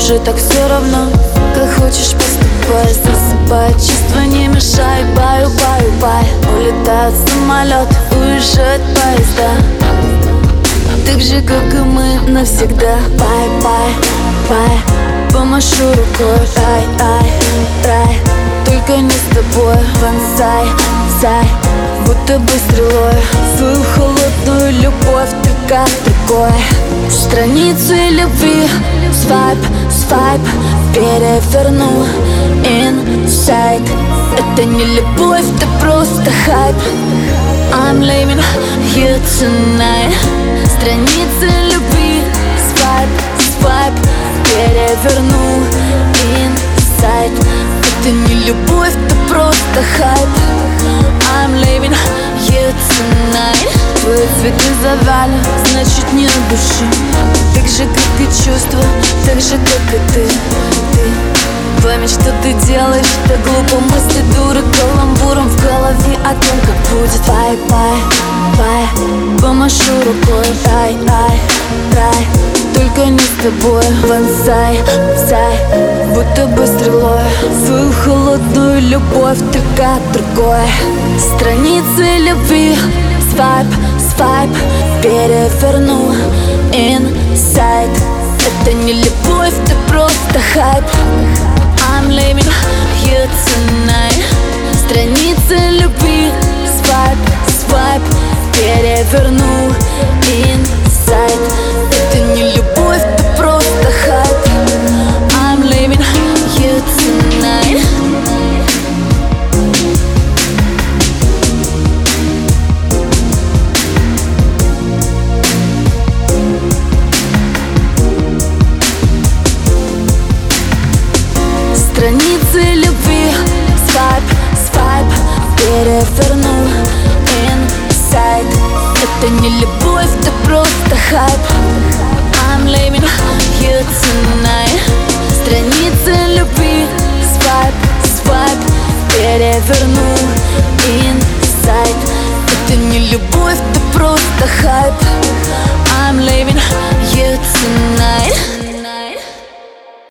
уже так все равно Как хочешь поступай, засыпай Чувства не мешай, баю, баю, бай Улетают самолеты, уезжают поезда. Так же, как и мы навсегда. Bye, bye, bye. Помашу рукой, ай, ай, рай. Только не с тобой, ванзай, зай Будто бы стрелой. Свою холодную любовь ты как другой Страницы любви. Свайп, свайп. Переверну Inside Это не любовь, это просто хайп. I'm leaving here tonight. Страницы любви. Свайп, свайп. Переверну Inside Это не любовь, это просто хайп. I'm leaving here tonight. Твои цветы завали, так же, как и ты, ты. Память, что ты делаешь, так глупо. Мысли дуры Каламбуром в голове о том, как будет. Бай, бай, бай, помашу рукой. Ай, ай, рай, только не с тобой. Ванзай, зай, будто бы стрелой. Свою холодную любовь только другой. Страницы любви. Свайп, свайп, переверну I'm leaving here tonight Страницы любви Страницы любви. Свайп, свайп Переверну Inside Это не любовь, это просто хайп. I'm leaving here tonight. Страницы любви. Свайп, свайп Переверну